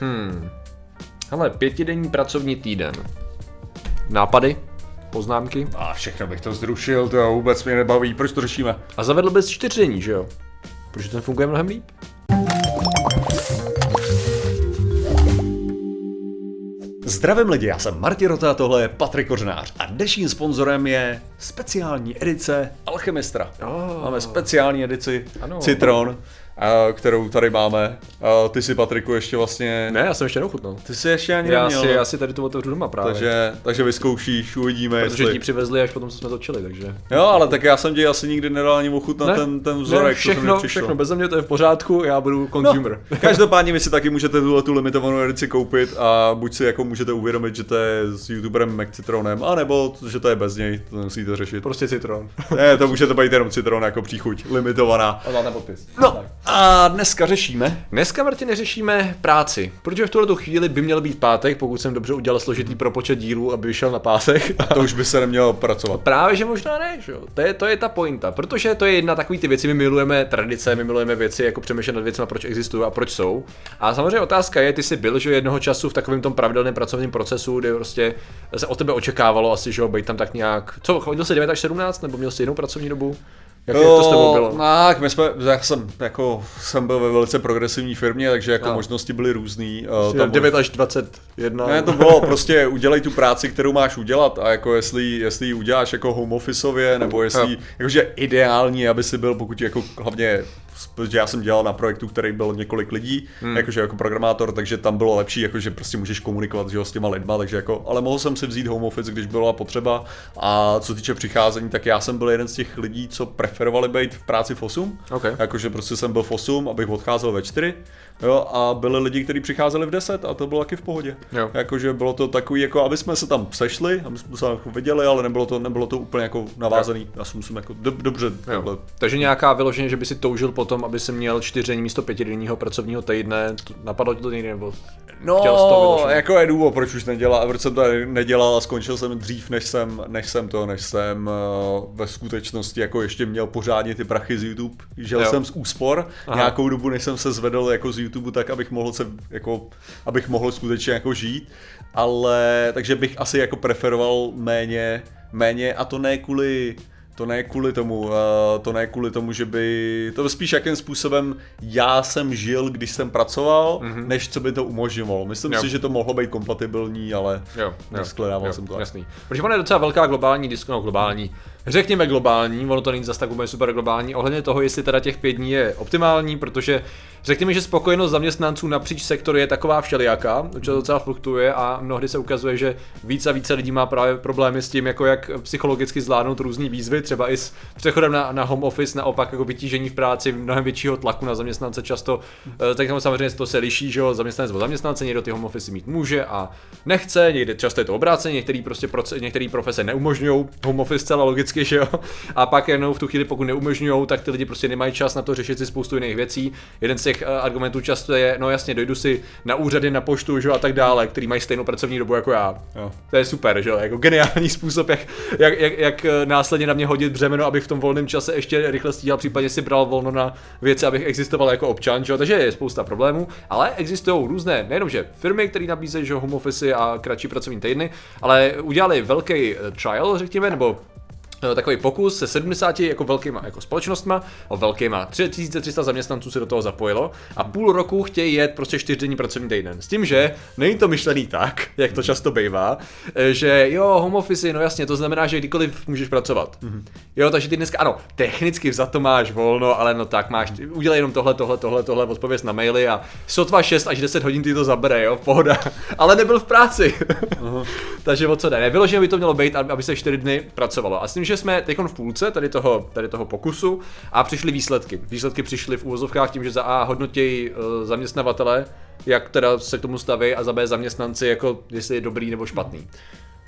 Hmm. Hele, pětidenní pracovní týden. Nápady? Poznámky? A všechno bych to zrušil, to vůbec mě nebaví, proč to řešíme? A zavedl bys čtyřdenní, že jo? Protože ten funguje mnohem líp. Zdravím lidi, já jsem Martin Rota, tohle je Patrik Kořnář a dnešním sponzorem je speciální edice Alchemistra. Oh. Máme speciální edici Ano. Citron, a, kterou tady máme. Ty si, Patriku, ještě vlastně... Ne, já jsem ještě neochutnal. Ty si ještě ani Já neměl. si, já si tady to otevřu doma právě. takže, takže vyzkoušíš, uvidíme, Protože jestli... ti přivezli až potom, co jsme točili, takže... Jo, ale tak já jsem ti asi nikdy nedal ani ochutnat Ne, ten, ten vzorek, ne, co všechno, přišlo. všechno, bez mě to je v pořádku, já budu consumer. No, každopádně vy si taky můžete tuhle tu limitovanou edici koupit a buď si jako můžete uvědomit, že to je s youtuberem McCitronem, anebo že to je bez něj, to nemusíte řešit. Prostě citron. Ne, to můžete být jenom citron jako příchuť, limitovaná. A dáte podpis. No a dneska řešíme. Dneska, Martin, neřešíme práci, protože v tuhle chvíli by měl být pátek, pokud jsem dobře udělal složitý propočet dílů, aby vyšel na pátek. To už by se nemělo pracovat. Právě, že možná ne, že jo. To je, to je ta pointa, protože to je jedna takový ty věci, my milujeme tradice, my milujeme věci, jako přemýšlet nad věcmi, proč existují a proč jsou. A samozřejmě otázka je, ty jsi byl, že jednoho času v takovém tom pravidelném pracovním procesu, kde prostě se od tebe očekávalo asi, že jo, být tam tak nějak, co, chodil jsi 9 až 17, nebo měl jsi jinou pracovní dobu? Jak, jak to s tebou bylo? No, tak my jsme, já jsem, jako, jsem byl ve velice progresivní firmě, takže jako No. možnosti byly různý. Uh, tam 9 až 21. Ne, to bylo prostě udělej tu práci, kterou máš udělat a jako jestli, jestli ji uděláš jako home officeově, nebo jestli, Jo. jakože ideální, aby si byl, pokud jako hlavně, protože já jsem dělal na projektu, který byl několik lidí, hmm. jakože jako programátor, takže tam bylo lepší, jakože prostě můžeš komunikovat že jo, s těma lidma, takže jako, ale mohl jsem si vzít home office, když byla potřeba a co týče přicházení, tak já jsem byl jeden z těch lidí, co preferovali být v práci v 8, OK. jakože prostě jsem byl v 8, abych odcházel ve 4, jo, a byli lidi, kteří přicházeli v 10 a to bylo taky v pohodě. Jo. Jakože bylo to takový, jako aby jsme se tam sešli, aby jsme se jako viděli, ale nebylo to, nebylo to úplně jako navázaný. Já si musím jako dob, dobře, takhle. Jo. Takže nějaká vyloženě, že by si toužil potom, aby si měl čtyřdenní místo pětidenního pracovního týdne, napadlo ti to někdy nebo chtěl jsi to No, jako je důvod, proč už nedělal, proč jsem to nedělal a skončil jsem dřív, než jsem, než jsem to, než jsem uh, ve skutečnosti jako ještě měl pořádně ty prachy z YouTube. Žil Jo. jsem z úspor Aha. nějakou dobu, než jsem se zvedl jako z YouTube, tak abych mohl se, jako, abych mohl skutečně jako žít, ale takže bych asi jako preferoval méně, méně a to ne kvůli to ne kvůli tomu, uh, to ne kvůli tomu, že by, to spíš jakým způsobem já jsem žil, když jsem pracoval, mm-hmm. než co by to umožňovalo. Myslím Jo. si, že to mohlo být kompatibilní, ale Jo, jo, neskledával jo, jsem to. tak. Jasný. Protože ono je docela velká globální disk, no globální, řekněme globální, ono to není zase tak úplně super globální, ohledně toho, jestli teda těch pět dní je optimální, protože řekněme, že spokojenost zaměstnanců napříč sektory je taková všelijaká, to docela fluktuuje a mnohdy se ukazuje, že víc a více lidí má právě problémy s tím, jako jak psychologicky zvládnout různé výzvy, třeba i s přechodem na, na home office, naopak jako vytížení v práci, mnohem většího tlaku na zaměstnance často, eh, tak tam samozřejmě to se liší, že jo, zaměstnanec od zaměstnance, někdo ty home office mít může a nechce, někdy často je to obráceně, některý prostě proce, některé profese neumožňují home office zcela logicky, že jo, a pak jenom v tu chvíli, pokud neumožňují, tak ty lidi prostě nemají čas na to řešit si spoustu jiných věcí. Jeden z eh, argumentů často je, no jasně, dojdu si na úřady, na poštu, že jo, a tak dále, který mají stejnou pracovní dobu jako já. Jo. To je super, že jo, jako geniální způsob, jak, jak, jak, jak eh, následně na mě hodit břemeno, abych v tom volném čase ještě rychle stíhal, případně si bral volno na věci, abych existoval jako občan, že jo, takže je spousta problémů, ale existují různé, nejenom že firmy, které nabízejí že jo, home office a kratší pracovní týdny, ale udělali velký eh, trial, řekněme, nebo takový pokus se 70 jako velkýma jako společnostma, o velkýma 3300 zaměstnanců se do toho zapojilo a půl roku chtějí jet prostě čtyřdenní pracovní týden. S tím, že není to myšlený tak, jak to často bývá, eh, že jo, home office, no jasně, to znamená, že kdykoliv můžeš pracovat. Mm-hmm. Jo, takže ty dneska, ano, technicky za to máš volno, ale no tak máš, udělej jenom tohle, tohle, tohle, tohle, odpověz na maily a sotva 6 až 10 hodin ty to zabere, jo, pohoda. ale nebyl v práci. takže o co jde? Nevyloženě by to mělo být, aby aby se 4 dny pracovalo. A s tím, že jsme teď v půlce tady toho, tady toho pokusu a přišly výsledky. Výsledky přišly v úvozovkách tím, že za A hodnotějí uh, zaměstnavatele, jak teda se k tomu staví a za B zaměstnanci, jako jestli je dobrý nebo špatný.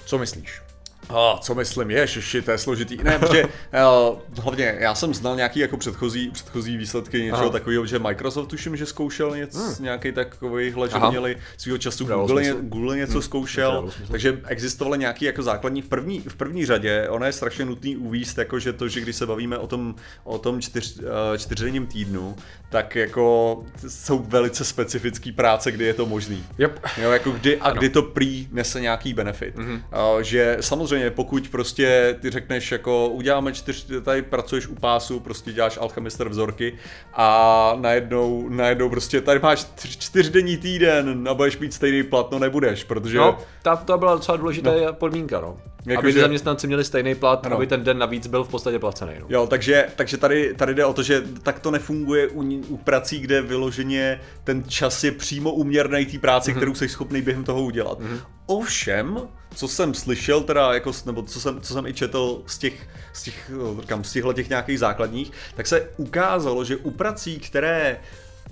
Co myslíš? A co myslím, je, že to je složitý. Ne, protože uh, hlavně já jsem znal nějaký jako předchozí, předchozí výsledky něčeho Aha. takového, že Microsoft tuším, že zkoušel něco, hmm. nějaký takovýhle, že Aha. měli svého času Google, ně. Google něco Hmm. zkoušel, takže existovaly nějaký jako základní v první, v první řadě, ono je strašně nutný uvíst, jako že to, že když se bavíme o tom, o tom čtyř, eh, čtyřdenním týdnu, tak jako jsou velice specifický práce, kdy je to možný. Yep. Jo, jako kdy a kdy to prý nese nějaký benefit. Mm-hmm. Uh, že samozřejmě pokud prostě ty řekneš jako uděláme čtyř, tady pracuješ u pásu, prostě děláš alchemister vzorky a najednou, najednou prostě tady máš čtyř, čtyřdenní týden a budeš mít stejný plat, no nebudeš, protože No, ta, to byla docela důležitá podmínka, no. Jako aby že- zaměstnanci měli stejný plat, Ano. aby ten den navíc byl v podstatě placený. No. Jo, takže, takže tady, tady jde o to, že tak to nefunguje u, u prací, kde vyloženě ten čas je přímo uměrný té práci, mm-hmm. kterou jsi schopný během toho udělat. Mm-hmm. Ovšem, co jsem slyšel, teda jako, nebo co jsem, co jsem i četl z těch, z těch, eh, říkám, z těch nějakých základních, tak se ukázalo, že u prací, které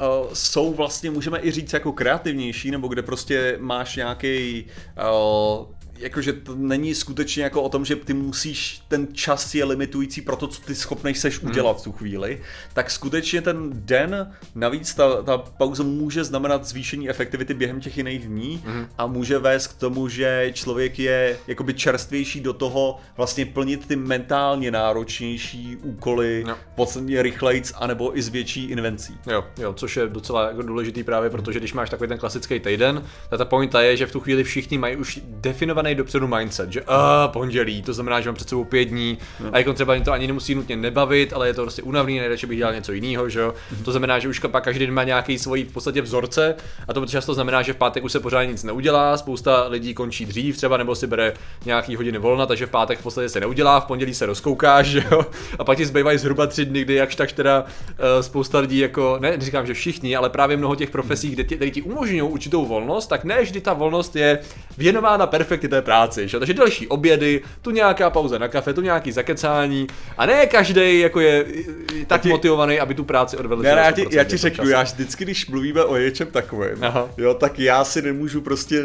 uh, jsou vlastně, můžeme i říct, jako kreativnější, nebo kde prostě máš nějaký uh, jakože to není skutečně jako o tom, že ty musíš, ten čas je limitující pro to, co ty schopnej seš udělat v tu chvíli, tak skutečně ten den, navíc ta, ta pauza může znamenat zvýšení efektivity během těch jiných dní a může vést k tomu, že člověk je jakoby čerstvější do toho vlastně plnit ty mentálně náročnější úkoly Jo. podstatně rychlejc, anebo i s větší invencí. Jo, jo, což je docela jako důležitý právě, protože když máš takový ten klasický týden, ta pointa je, že v tu chvíli všichni mají už definovaný dopředu mindset, že a pondělí, to znamená, že mám před sebou pět dní a jako třeba mě to ani nemusí nutně nebavit, ale je to prostě únavný, nejradši bych dělal něco jiného, že jo. To znamená, že už pak každý den má nějaký svůj v podstatě vzorce a to často znamená, že v pátek už se pořád nic neudělá, spousta lidí končí dřív třeba nebo si bere nějaký hodiny volna, takže v pátek v podstatě se neudělá, v pondělí se rozkoukáš, že jo. A pak ti zbývají zhruba tři dny, kdy jakž tak teda uh, spousta lidí jako, ne, neříkám, že všichni, ale právě mnoho těch profesí, kde ti, ti umožňují určitou volnost, tak ne vždy ta volnost je věnována perfekty té práci, že? takže další obědy, tu nějaká pauza na kafe, tu nějaký zakecání a ne každý jako je tak ti- motivovaný, aby tu práci odvedl. Ne, já ti, 100% já ti toho řeknu, času. já vždycky, když mluvíme o něčem takovém, Aha. jo, tak já si nemůžu prostě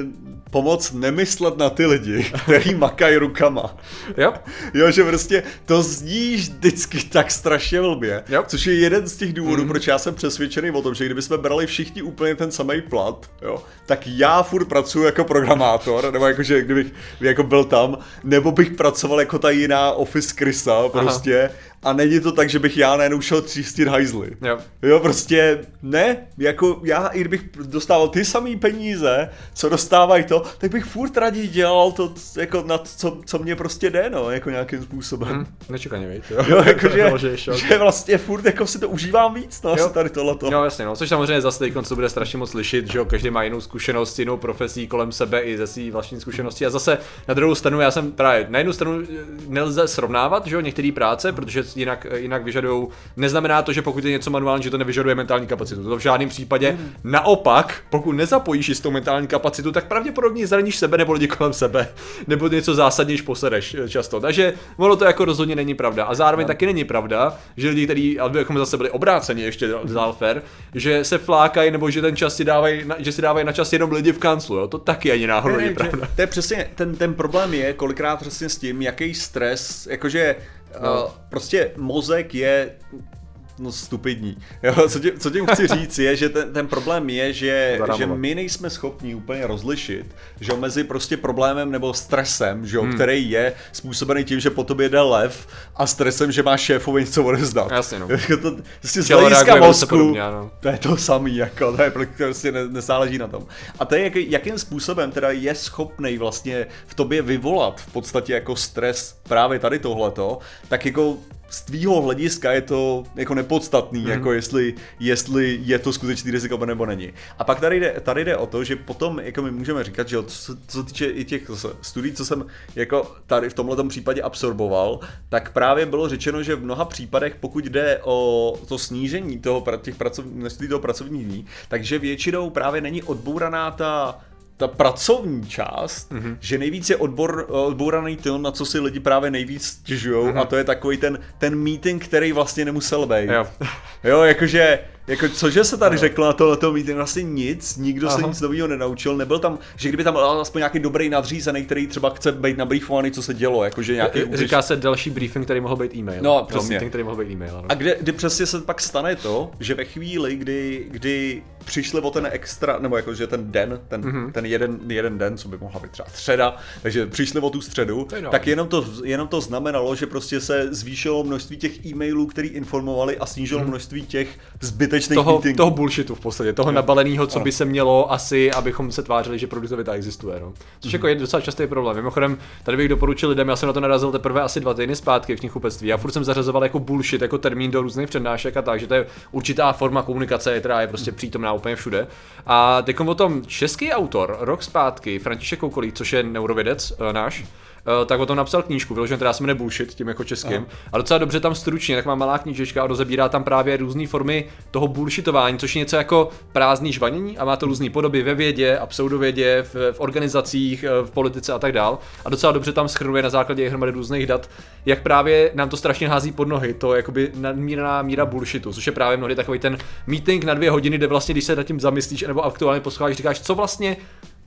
pomoct nemyslet na ty lidi, kteří makají rukama. Jo? Jo, že prostě to zní vždycky tak strašně blbě, Jo. což je jeden z těch důvodů, mm. proč já jsem přesvědčený o tom, že kdybychom brali všichni úplně ten samý plat, jo, tak já furt pracuji jako programátor, nebo jako, že kdybych jako byl tam, nebo bych pracoval jako ta jiná office krysa prostě, a není to tak, že bych já najednou šel čistit hajzly. Jo. Jo, prostě ne, jako já, i kdybych dostával ty samý peníze, co dostávají to, tak bych furt raději dělal to, jako na to, co, co mě prostě jde, no, jako nějakým způsobem. Hm, nečekaně, víš, jo. Jo, jakože, To, že že vlastně furt jako si to užívám víc, no, Jo. asi tady tohleto. No jasně, no, což samozřejmě zase teď bude strašně moc slyšet, že jo, každý má jinou zkušenost, jinou profesí kolem sebe i ze své vlastní zkušenosti. A zase na druhou stranu, já jsem právě na jednu stranu eh, nelze srovnávat, že jo, některé práce, protože jinak, jinak vyžadují, neznamená to, že pokud je něco manuální, že to nevyžaduje mentální kapacitu. To v žádném případě. Naopak, pokud nezapojíš jistou mentální kapacitu, tak pravděpodobně zraníš sebe nebo lidi kolem sebe, nebo něco zásadnějš posereš eh, často. Takže ono to jako rozhodně není pravda. A zároveň taky není pravda, že lidi, kteří, aby jako zase byli obráceni ještě dál fair, že se flákají nebo že ten čas si dávají, na- že si dávají na čas jenom lidi v kanclu, jo? To taky ani náhodou Ne, není pravda. To je přesně, ten, ten problém je kolikrát přesně s tím, jaký stres, jakože no. uh, prostě mozek je no stupidní. Jo, co, tím, co tím chci říct je, že ten, ten problém je, že, že my nejsme schopni úplně rozlišit, že jo, mezi prostě problémem nebo stresem, že jo, hmm. který je způsobený tím, že po tobě jde lev a stresem, že máš šéfovi něco odezdat. Jasně, no. Jako to, prostě z hlediska mozku, podobně, to je to samý, jako, to je pr- prostě ne, nesáleží na tom. A to je, jak, jakým způsobem teda je schopný vlastně v tobě vyvolat v podstatě jako stres právě tady tohleto, tak jako z tvýho hlediska je to jako nepodstatný, mm-hmm. jako jestli, jestli je to skutečný riziko nebo není. A pak tady jde, tady jde o to, že potom jako my můžeme říkat, že co, se- co se týče i těch zase studií, co jsem jako tady v tomhle případě absorboval, tak právě bylo řečeno, že v mnoha případech, pokud jde o to snížení toho, těch pracov, množství toho pracovních dní, takže většinou právě není odbouraná ta ta pracovní část, mm-hmm. že nejvíc je odbor, odbouraný to, na co si lidi právě nejvíc stěžují mm-hmm. a to je takový ten, ten meeting, který vlastně nemusel být. Jo. Jo, jakože Jako, cože se tady řeklo na tohleto meeting? Vlastně nic, nikdo se Aha. nic nového nenaučil, nebyl tam, že kdyby tam byl aspoň nějaký dobrý nadřízený, který třeba chce být nabriefovaný, co se dělo, jakože nějaký úřeš- Říká se další briefing, který mohl být e-mail. No, přesně. meeting, který mohl být e-mail. Ano. A kde, kdy přesně se pak stane to, že ve chvíli, kdy, kdy přišli o ten extra, nebo jako, že ten den, ten, Mhm. mm-hmm. ten jeden, jeden den, co by mohla být třeba středa, takže přišli o tu středu, je tak jenom to, jenom to znamenalo, že prostě se zvýšilo množství těch e-mailů, který informovali a snížilo mm-hmm. množství těch zbytečných Mhm. toho, meetingů. toho bullshitu v podstatě, toho nabaleného, co by se mělo asi, abychom se tvářili, že produktivita existuje. No. Což jako je docela častý problém. Mimochodem, tady bych doporučil lidem, já jsem na to narazil teprve asi dva týdny zpátky v knihkupectví. Já furt jsem zařazoval jako bullshit, jako termín do různých přednášek a tak, že to je určitá forma komunikace, která je prostě přítomná úplně všude. A teď o tom český autor, rok zpátky, František Koukolík, což je neurovědec eh, náš, tak o tom napsal knížku, vyloženě která se jmenuje Bullshit, tím jako českým. A docela dobře tam stručně, tak má malá knížečka a rozebírá tam právě různé formy toho bullshitování, což je něco jako prázdný žvanění a má to různé podoby ve vědě a pseudovědě, v, v organizacích, eh, v politice a tak dál. A docela dobře tam schrnuje na základě hromady různých dat, jak právě nám to strašně hází pod nohy, to jakoby nadmírná míra bullshitu, což je právě mnohdy takový ten meeting na dvě hodiny, kde vlastně, když se nad tím zamyslíš nebo aktuálně posloucháš, říkáš, co vlastně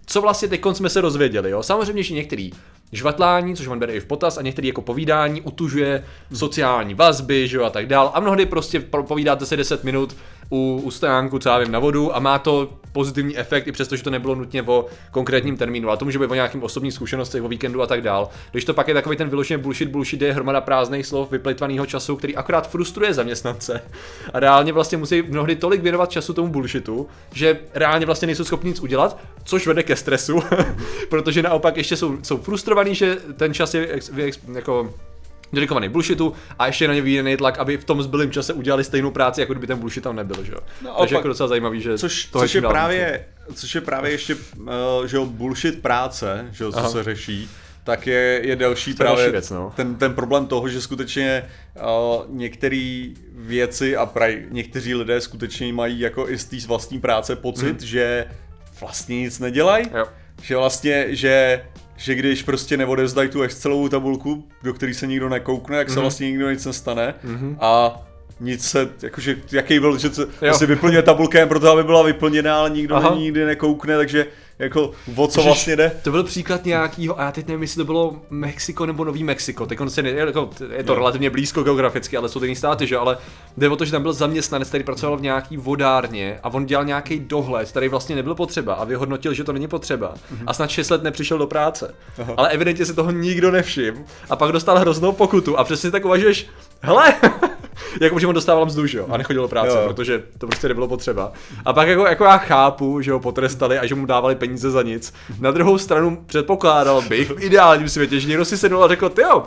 co vlastně teď jsme se rozvěděli, jo? Samozřejmě, že některý žvatlání, což on bere i v potaz, a některý jako povídání utužuje sociální vazby, že jo, a tak dál. A mnohdy prostě pro- povídáte se 10 minut u, u stojánku, co já vím, na vodu a má to pozitivní efekt, i přesto, že to nebylo nutně o konkrétním termínu, ale to může být o nějakým osobních zkušenostech, o víkendu a tak dál. Když to pak je takový ten vyloženě bullshit, bullshit je hromada prázdných slov, vyplitvaného času, který akorát frustruje zaměstnance. A reálně vlastně musí mnohdy tolik věnovat času tomu bullshitu, že reálně vlastně nejsou schopni nic udělat, což vede ke stresu, protože naopak ještě jsou, jsou frustrovaní, že ten čas je ex, ex, jako dedikovaný bullshitu a ještě na ně vyvíjený tlak, aby v tom zbylém čase udělali stejnou práci, jako kdyby ten bullshit tam nebyl, že jo. No, Takže opak- jako docela zajímavý, že Což, toho což, je právě, což je právě ještě, uh, že jo, bullshit práce, že jo, co Aha. se řeší, tak je, je další To právě další věc, no. ten, ten problém toho, že skutečně uh, některé věci a praj, někteří lidé skutečně mají jako i z té vlastní práce pocit, že vlastně nic nedělají, Jo. že vlastně, že že když prostě neodevzdají tu Excelovou tabulku, do které se nikdo nekoukne, tak se vlastně nikdo nic nestane a nic se, jakože, jaký byl, že se, si vyplňuje tabulka jen proto, aby byla vyplněná, ale nikdo Aha. nikdy nekoukne, takže jako o co Ježiš, vlastně jde? To byl příklad nějakýho, a já teď nevím, jestli to bylo Mexiko nebo Nový Mexiko. Teď se ne, jako, je to Jo. relativně blízko geograficky, ale jsou to jiný státy, že? Ale jde o to, že tam byl zaměstnanec, který pracoval v nějaký vodárně a on dělal nějaký dohled, který vlastně nebyl potřeba a vyhodnotil, že to není potřeba. A snad 6 let nepřišel do práce. Aha. Ale evidentně si toho nikdo nevšiml a pak dostal hroznou pokutu a přesně tak uvažuješ, hele, jako že on dostával mzdu, že jo, a nechodil do práce, Jo, protože to prostě nebylo potřeba. A pak jako, jako já chápu, že ho potrestali a že mu dávali peníze za nic. Na druhou stranu předpokládal bych v ideálním světě, že někdo si sednul a řekl, jo,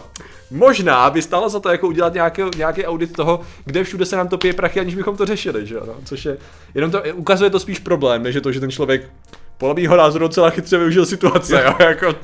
možná by stálo za to jako udělat nějaký, nějaký audit toho, kde všude se nám to pije prachy, aniž bychom to řešili, že jo, no? což je, jenom to ukazuje to spíš problém, než je to, že ten člověk podle mýho názoru docela chytře využil situace, jo, jako,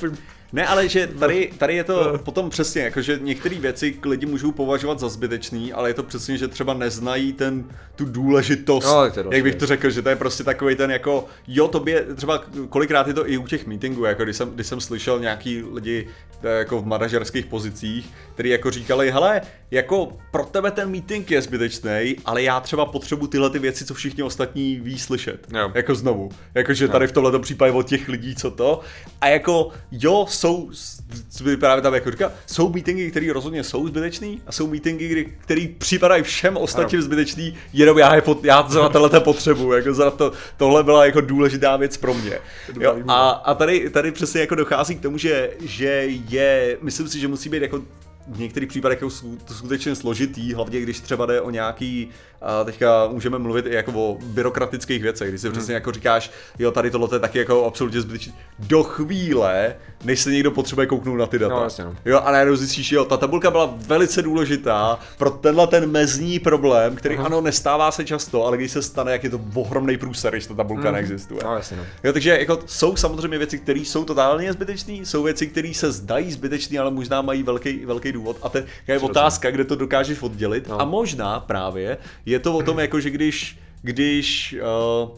Ne, ale že tady, tady je to potom přesně, jako že některé věci lidi můžou považovat za zbytečný, ale je to přesně, že třeba neznají ten, tu důležitost, No, to jak bych to řekl, že to je prostě takový ten jako, jo, tobě, třeba kolikrát je to i u těch meetingů, jako když jsem, když jsem slyšel nějaký lidi jako v manažerských pozicích, kteří jako říkali, hele, jako pro tebe ten meeting je zbytečný, ale já třeba potřebuji tyhle ty věci, co všichni ostatní ví slyšet. Jo. Jako znovu. Jakože tady v tomhle případě od těch lidí, co to. A jako, jo, jsou, právě tam jako říkal, jsou meetingy, které rozhodně jsou zbytečný a jsou meetingy, kdy, který připadají všem ostatním Ano. zbytečný, jenom já, je pot, já za tohle potřebuji, jako za to, tohle byla jako důležitá věc pro mě. Jo, a, a tady, tady přesně jako dochází k tomu, že, že je, myslím si, že musí být jako v některých případech sku- to skutečně složitý, hlavně když třeba jde o nějaký, a teďka můžeme mluvit i jako o byrokratických věcech, když si Hmm. přesně jako říkáš, jo, tady tohle je taky jako absolutně zbytečné. Do chvíle, než se někdo potřebuje kouknout na ty data. No, jasně, no. Jo, a najednou zjistíš, jo, ta tabulka byla velice důležitá pro tenhle ten mezní problém, který ano, nestává se často, ale když se stane, jak je to ohromný průser, když ta tabulka neexistuje. no jasně, no. Jo, takže jako jsou samozřejmě věci, které jsou totálně zbytečné, jsou věci, které se zdají zbytečné, ale možná mají velký, velký důvod. A to je otázka, kde to dokážeš oddělit. No. A možná právě je to o tom, jako že když, když uh,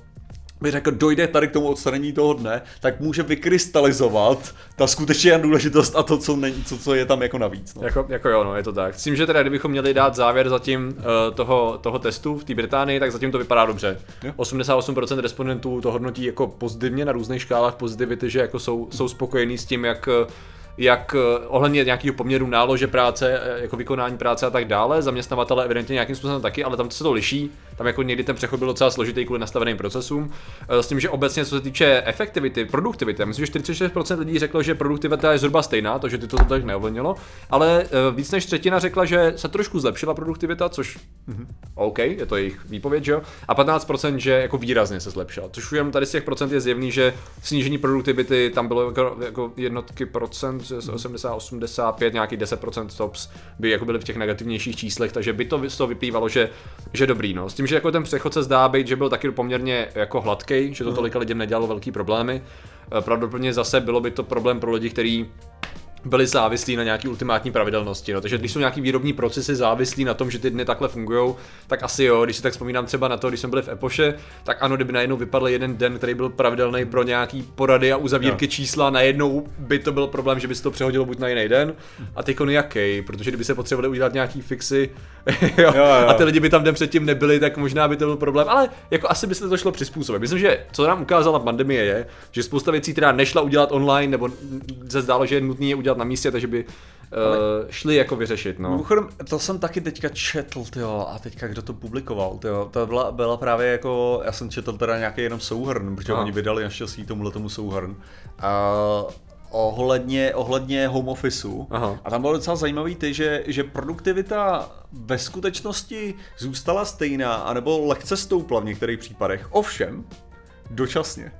by řekl, dojde tady k tomu odstranění toho dne, tak může vykrystalizovat ta skutečně důležitost a to, co, není, co, co je tam jako navíc. No. Jako, jako jo, no, je to tak. S tím, že teda kdybychom měli dát závěr zatím uh, toho, toho testu v té Británii, tak zatím to vypadá dobře. Jo. 88% respondentů to hodnotí jako pozitivně na různých škálách pozitivity, že jako jsou, jsou spokojení s tím, jak eh, jak eh, ohledně nějakého poměru nálože práce, eh, jako vykonání práce a tak dále. Zaměstnavatele evidentně nějakým způsobem taky, ale tam se to liší. Tam jako někdy ten přechod byl docela složitý kvůli nastaveným procesům. Eh, S tím, že obecně co se týče efektivity, produktivity, já myslím, že 46% lidí řeklo, že produktivita je zhruba stejná, to, že ty to tak neovlivnilo, ale víc než třetina řekla, že se trošku zlepšila produktivita, což OK, je to jejich výpověď, že jo? A 15% že jako výrazně se zlepšila. Což už jenom tady z těch procent je zjevný, že snížení produktivity tam bylo jako, jako jednotky procent, že z 80, 85, nějaký 10% tops by jako byly v těch negativnějších číslech, takže by to z toho vyplývalo, že, že dobrý. No. S tím, že jako ten přechod se zdá být, že byl taky poměrně jako hladký, že to tolika lidem nedělalo velký problémy. Eh, Pravděpodobně zase bylo by to problém pro lidi, kteří byli závislí na nějaký ultimátní pravidelnosti. No. Takže když jsou nějaký výrobní procesy závislí na tom, že ty dny takhle fungují, tak asi jo. Když si tak vzpomínám třeba na to, když jsme byli v Epoše, tak ano, kdyby najednou vypadl jeden den, který byl pravidelný pro nějaký porady a uzavírky Jo. čísla, najednou by to byl problém, že by se to přehodilo buď na jiný den. A teď jaký, protože kdyby se potřebovali udělat nějaký fixy jo, Jo, jo. a ty lidi by tam den předtím nebyli, tak možná by to byl problém. Ale jako asi by se to šlo přizpůsobit. Myslím, že co nám ukázala pandemie je, že spousta věcí, která nešla udělat online, nebo se zdálo, že je nutné je udělat na místě, takže by uh, šli jako vyřešit. No. Mimochodem, to jsem taky teďka četl, tyjo, a teďka kdo to publikoval, tyjo, to byla, byla právě jako, já jsem četl teda nějaký jenom souhrn, protože Aha. oni vydali naštěstí tomuhle tomu souhrn. A ohledně, ohledně home officeu. Aha. A tam bylo docela zajímavý ty, že, že produktivita ve skutečnosti zůstala stejná, anebo lehce stoupla v některých případech. Ovšem, dočasně.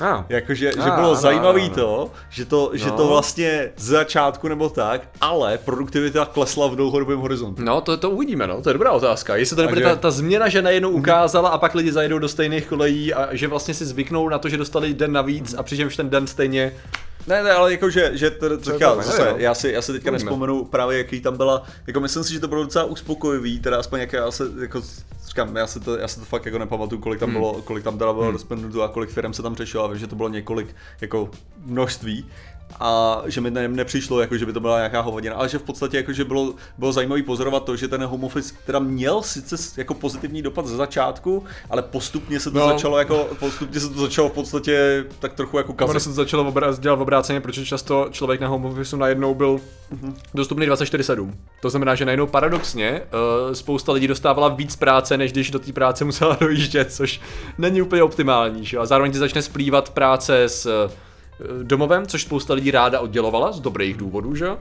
Ah. Jakože že A, bylo ano, zajímavé ano. to, že to, že No. to vlastně z začátku nebo tak, ale produktivita klesla v dlouhodobém horizontu. No, to, to uvidíme, no, to je dobrá otázka. Jestli to nebude Takže- ta, ta změna, že najednou ukázala a pak lidi zajedou do stejných kolejí a že vlastně si zvyknou na to, že dostali den navíc a přičemž ten den stejně Ne, ne, ale jako, že, že to, teďka, problém, zase, jo. já si, já si teďka nespomenu právě, jaký tam byla, jako myslím si, že to bylo docela uspokojivý, teda aspoň jak já se, jako, říkám, já si to, já si to fakt jako nepamatuju, kolik tam bylo, kolik tam teda bylo hmm. a kolik firm se tam řešilo, a vím, že to bylo několik, jako množství, a že mi ne, nepřišlo, jako, že by to byla nějaká hovadina, ale že v podstatě jako, že bylo, bylo zajímavé pozorovat to, že ten home office teda měl sice jako pozitivní dopad ze začátku, ale postupně se to No. začalo jako, postupně se to začalo v podstatě tak trochu jako Ono kazit. se to začalo obra- dělat obráceně, protože často člověk na home office najednou byl dostupný 24-7. To znamená, že najednou paradoxně uh, spousta lidí dostávala víc práce, než když do té práce musela dojíždět, což není úplně optimální. Že? A zároveň ti začne splývat práce s domovem, což spousta lidí ráda oddělovala z dobrých důvodů, že? Uh,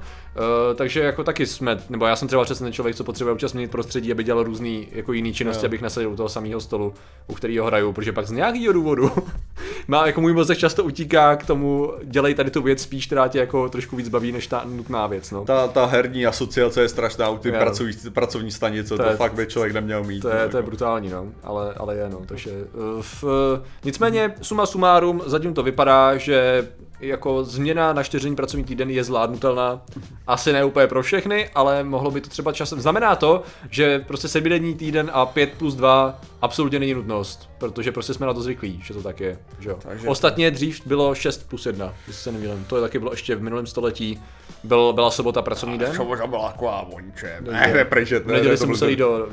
takže jako taky jsme, nebo já jsem třeba přesně ten člověk, co potřebuje občas měnit prostředí, aby dělal různý jako jiný činnosti, Jo. abych nasadil u toho samého stolu, u kterého hraju, protože pak z nějakého důvodu má jako můj mozek často utíká k tomu, dělej tady tu věc spíš, která tě jako trošku víc baví, než ta nutná věc, no. Ta, ta herní asociace je strašná u ty Jo. pracovní, pracovní stanice, to, To je- fakt by člověk neměl mít. To je, no, to je jako. brutální, no, ale, ale je, no, takže uh, v, nicméně suma sumárum, zatím to vypadá, že jako změna na čtyřdenní pracovní týden je zvládnutelná. Asi ne úplně pro všechny, ale mohlo by to třeba časem. Znamená to, že prostě sedmidenní týden a 5 plus 2 absolutně není nutnost, protože prostě jsme na to zvyklí, že to tak je. Že jo. Takže- Ostatně dřív bylo 6 plus 1, jestli se nemýlím. To je taky bylo ještě v minulém století. Byl, byla sobota pracovní den. To možná byla taková vonče. Ne, ne, pryčet, V ne, neděli ne, jsem to musel do,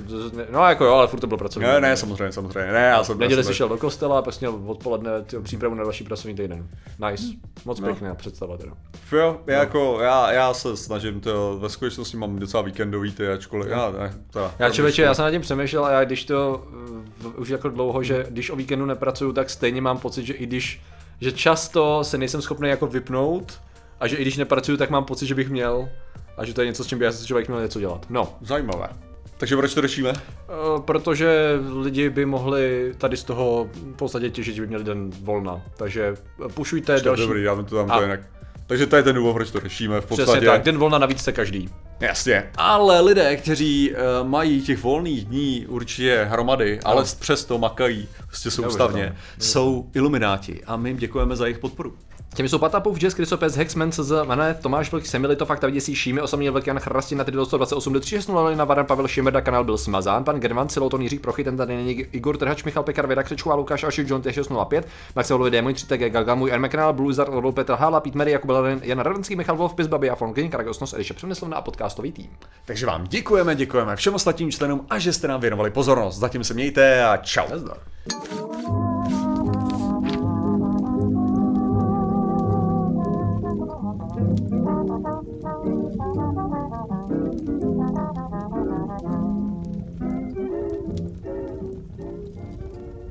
no jako jo, ale furt to byl pracovní Ne, den. ne, samozřejmě, samozřejmě. Ne, já jsem neděli jsem- šel do kostela a pak jsi měl odpoledne přípravu na další pracovní týden. Nice. Moc No. pěkná představa teda. Jo, já, jako, já, já se snažím to, ve skutečnosti mám docela víkendový ty, ačkoliv, já ne, teda, Já člověče, já jsem nad tím přemýšlel a já když to v, už jako dlouho, že když o víkendu nepracuju, tak stejně mám pocit, že i když, že často se nejsem schopný jako vypnout a že i když nepracuju, tak mám pocit, že bych měl a že to je něco, s čím by asi člověk měl něco dělat. No, Zajímavé. Takže proč to řešíme? Eh, protože lidi by mohli tady z toho v podstatě těžit, že by měli den volna. Takže pušujte další. Dobrý, dáme to tam A- to jinak. Takže to je ten důvod, proč to řešíme v Přesně podstatě. tak, den volna navíc se každý. Jasně, ale lidé, kteří uh, mají těch volných dní určitě hromady, ale přesto makají prostě soustavně, jsou ilumináti a my jim děkujeme za jejich podporu. Těmi jsou Patapův, Jazz, Krysopes, Hexman, CZ, Mané, Tomáš Vlk, Semilito, Fakta Viděsí, Šímy, Osamní Vlk, Jan Chrastin, na 3 do 128 do 360 na Varan, Pavel Šimerda, kanál byl smazán, pan German, Siloton, Jiří Prochy, ten tady není, Igor Trhač, Michal Pekar, Věda Křečková, Lukáš Aši, John T605, Max Olovi, Démon, 3 TG, Gaga, můj Erme kanál, Blue Zard, Rodol, Petr Hála, Pít Mary, Jakub Len, Jan Radenský, Michal Wolf, Pizbaby a Fonkin, Karagosnos, Eliše Přemyslovna a podcastový tým. Takže vám děkujeme, děkujeme všem ostatním členům a že jste nám věnovali pozornost. Zatím se mějte a čau. Nazdar.